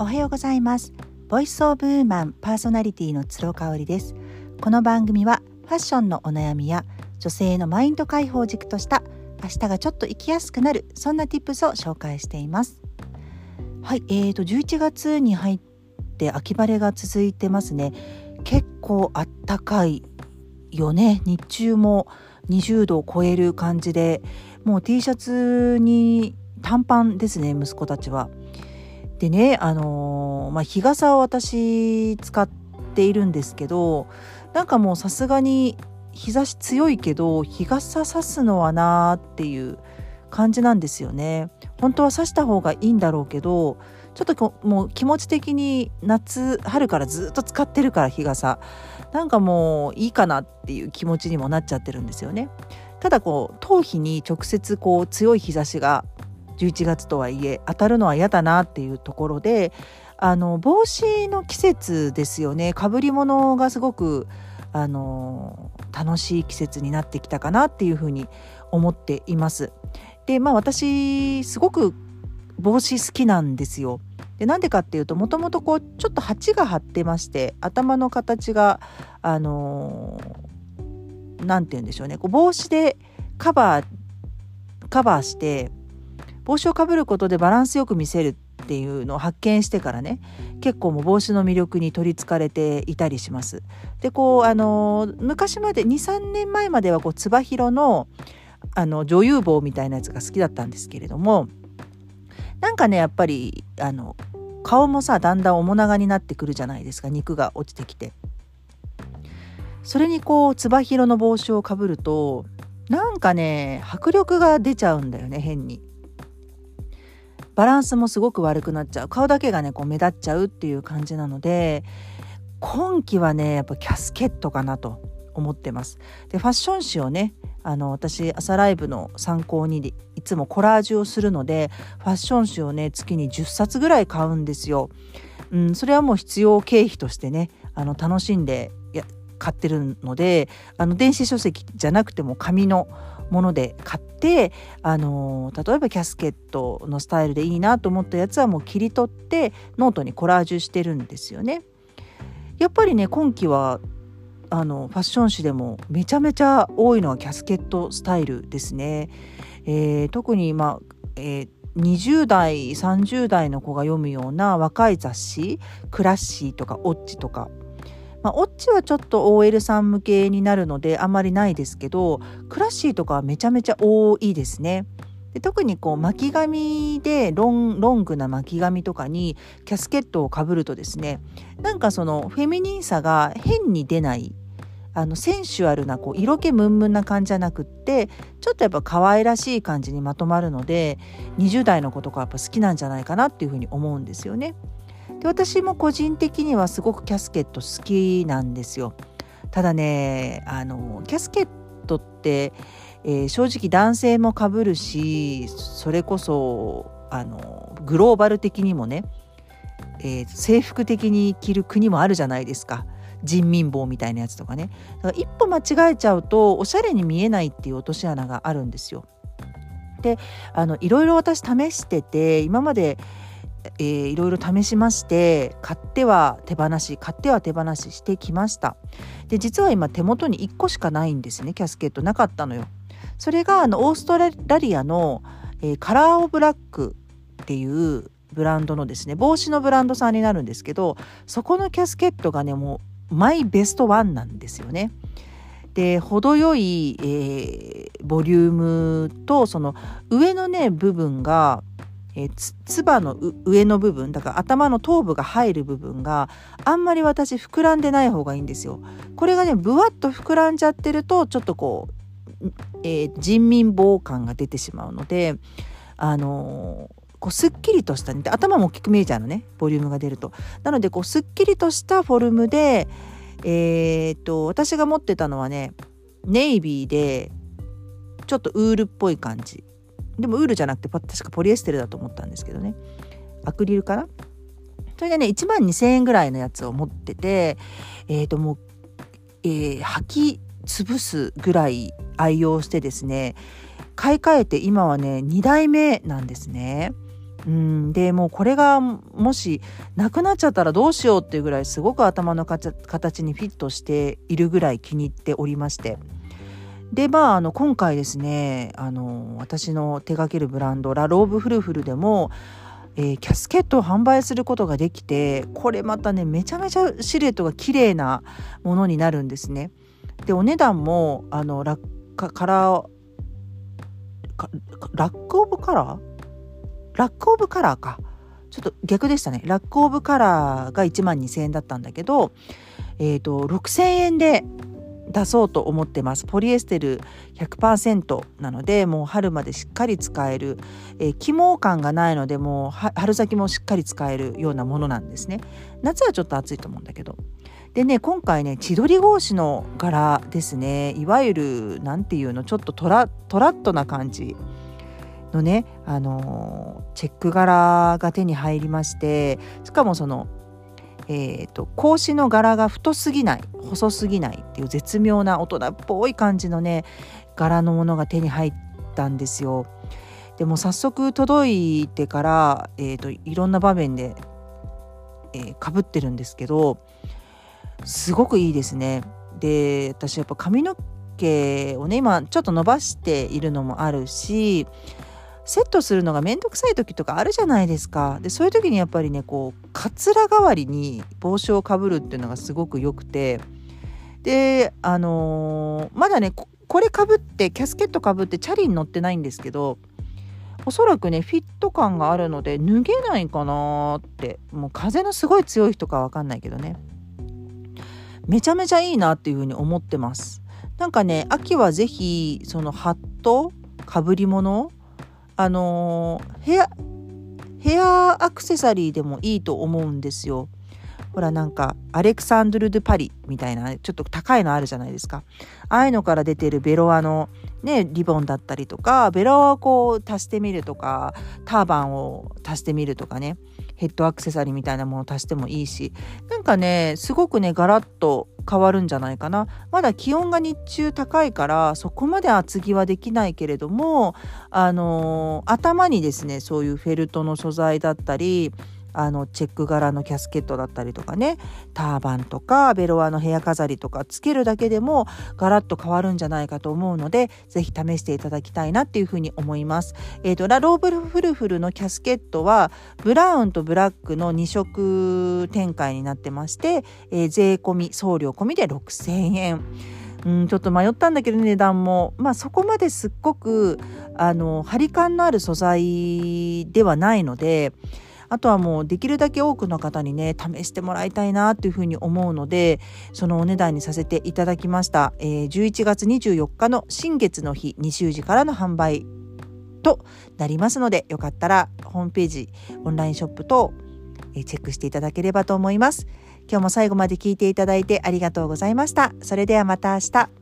おはようございます。ボイスオブウーマンパーソナリティの鶴香織です。この番組はファッションのお悩みや女性のマインド解放軸とした明日がちょっと生きやすくなるそんな tips を紹介しています。はいえーと11月に入って秋晴れが続いてますね。結構あったかい。よね。日中も20度を超える感じでもう T シャツに短パンですね息子たちは。でねあのー、まあ、日傘を私使っているんですけどなんかもうさすがに日差し強いけど日傘さすのはなーっていう感じなんですよね。本当は差した方がいいんだろうけどちょっともう気持ち的に夏春からずっと使ってるから日傘なんかもういいかなっていう気持ちにもなっちゃってるんですよね。ただこう頭皮に直接こう強い日差しが11月とはいえ当たるのは嫌だなっていうところであの帽子の季節ですよねかぶり物がすごくあの楽しい季節になってきたかなっていうふうに思っています。でまあ私すごく帽子好きなんですよ。でなんでかっていうともともとこうちょっと鉢が張ってまして頭の形があの何て言うんでしょうねこう帽子でカバーカバーして帽子をかぶることでバランスよく見せるっていうのを発見してからね結構もう帽子の魅力に取りつかれていたりします。でこうあの昔まで23年前まではこうつば広のあの女優帽みたいなやつが好きだったんですけれどもなんかねやっぱりあの顔もさだんだん面長になってくるじゃないですか肉が落ちてきて。それにこうつば広の帽子をかぶるとなんかね迫力が出ちゃうんだよね変に。バランスもすごく悪くなっちゃう顔だけがねこう目立っちゃうっていう感じなので今季はねやっぱキャスケットかなと思ってます。でファッション誌をねあの私朝ライブの参考にいつもコラージュをするのでファッション誌をね月に10冊ぐらい買うんですよ。うん、それはもう必要経費としてねあの楽しんでや買ってるのであの電子書籍じゃなくても紙のもので買ってあの例えばキャスケットのスタイルでいいなと思ったやつはもう切り取ってノートにコラージュしてるんですよね。やっぱりね今期はあのファッション誌でもめちゃめちゃ多いのはキャスケットスタイルですね。えー、特にまあ、えー20代30代の子が読むような若い雑誌クラッシーとかオッチとかまあ、オッチはちょっと OL さん向けになるのであんまりないですけどクラッシーとかはめちゃめちゃ多いですね。で特にこう巻き髪でロンロングな巻き髪とかにキャスケットをかぶるとですねなんかそのフェミニンさが変に出ないあのセンシュアルなこう色気ムンムンな感じじゃなくってちょっとやっぱ可愛らしい感じにまとまるので20代の子とかやっぱ好きなんじゃないかなっていうふうに思うんですよね。で私も個人的にはすごくキャスケット好きなんですよ。ただねあのキャスケットって、えー、正直男性もかぶるしそれこそあのグローバル的にもね、えー、制服的に着る国もあるじゃないですか。人民帽みたいなやつとかねだから一歩間違えちゃうとおしゃれに見えないっていう落とし穴があるんですよ。であのいろいろ私試してて今までえー、いろいろ試しまして買っては手放し買っては手放ししてきました。で実は今手元に1個しかないんですねキャスケットなかったのよ。それがあのオーストラリアの、えー、カラーオブラックっていうブランドのですね帽子のブランドさんになるんですけどそこのキャスケットがねもうマイベストワンなんですよね。で程よい、えー、ボリュームとその上のね部分がえー、つばの上の部分だから頭の頭部が入る部分があんまり私膨らんでない方がいいんですよ。これがねぶわっと膨らんじゃってるとちょっとこう、えー、人民防感が出てしまうのであのーこうすっきりとした頭も大きく見えちゃうのねボリュームが出ると。なのでこうすっきりとしたフォルムでえー、っと私が持ってたのはねネイビーでちょっとウールっぽい感じでもウールじゃなくて確かポリエステルだと思ったんですけどね。アクリルかな？それでね1万2,000円ぐらいのやつを持っててえっ、ー、ともう、えー、履き潰すぐらい愛用してですね買い替えて今はね2代目なんですね。うんでもうこれがもしなくなっちゃったらどうしようっていうぐらいすごく頭の形にフィットしているぐらい気に入っておりまして。でまああの今回ですねあの私の手掛けるブランドラローブフルフルでもえー、キャスケットを販売することができてこれまたねめちゃめちゃシルエットが綺麗なものになるんですね。でお値段もあのラッカラーラックオブカラー？ラックオブカラーか。ちょっと逆でしたね。ラックオブカラーが1万2000円だったんだけど、え、ー、6000円で出そうと思ってます。ポリエステル100%なので、もう春までしっかり使える、えー、起毛感がないので、もう春先もしっかり使えるようなものなんですね。夏はちょっと暑いと思うんだけど。でね、今回ね、千鳥格子の柄ですね。いわゆる、なんていうの、ちょっとトラトラットな感じ。のね、あのチェック柄が手に入りましてしかもその、えーと、格子の柄が太すぎない細すぎないっていう絶妙な大人っぽい感じのね柄のものが手に入ったんですよ。でも早速届いてから、えーと、いろんな場面で、えー、かぶってるんですけどすごくいいですね。で私やっぱ髪の毛をね今ちょっと伸ばしているのもあるしセットするのがめんどくさい時とかあるじゃないですか。でそういう時にやっぱりねこうカツラ代わりに帽子をかぶるっていうのがすごく良くて。であのー、まだねこれかぶってキャスケットかぶってチャリに乗ってないんですけどおそらくねフィット感があるので脱げないかなってもう風のすごい強い人かわかんないけどね。めちゃめちゃいいなっていうふうに思ってます。なんかね秋は是非そのハットかぶり物あのヘアヘアアクセサリーでもいいと思うんですよ。ほらなんかアレクサンドル・ドゥ・パリみたいなちょっと高いのあるじゃないですか。ああいうのから出てるベロアのねリボンだったりとかベロアをこう足してみるとかターバンを足してみるとかねヘッドアクセサリーみたいなものを足してもいいしなんかねすごくねガラッと変わるんじゃないかな。まだ気温が日中高いからそこまで厚着はできないけれどもあのー、頭にですねそういうフェルトの素材だったりあのチェック柄のキャスケットだったりとかねターバンとかベロアの部屋飾りとかつけるだけでもガラッと変わるんじゃないかと思うので是非試していただきたいなっていうふうに思います。えーと、ラローブルフルフルのキャスケットはブラウンとブラックの2色展開になってまして、えー、税込み送料込みで6000円。うんちょっと迷ったんだけど値段もまあそこまですっごくあの張り感のある素材ではないのであとはもうできるだけ多くの方にね試してもらいたいなというふうに思うのでそのお値段にさせていただきました、えー、11月24日の新月の日20時からの販売となりますのでよかったらホームページオンラインショップ等チェックしていただければと思います。今日も最後まで聞いていただいてありがとうございました。それではまた明日。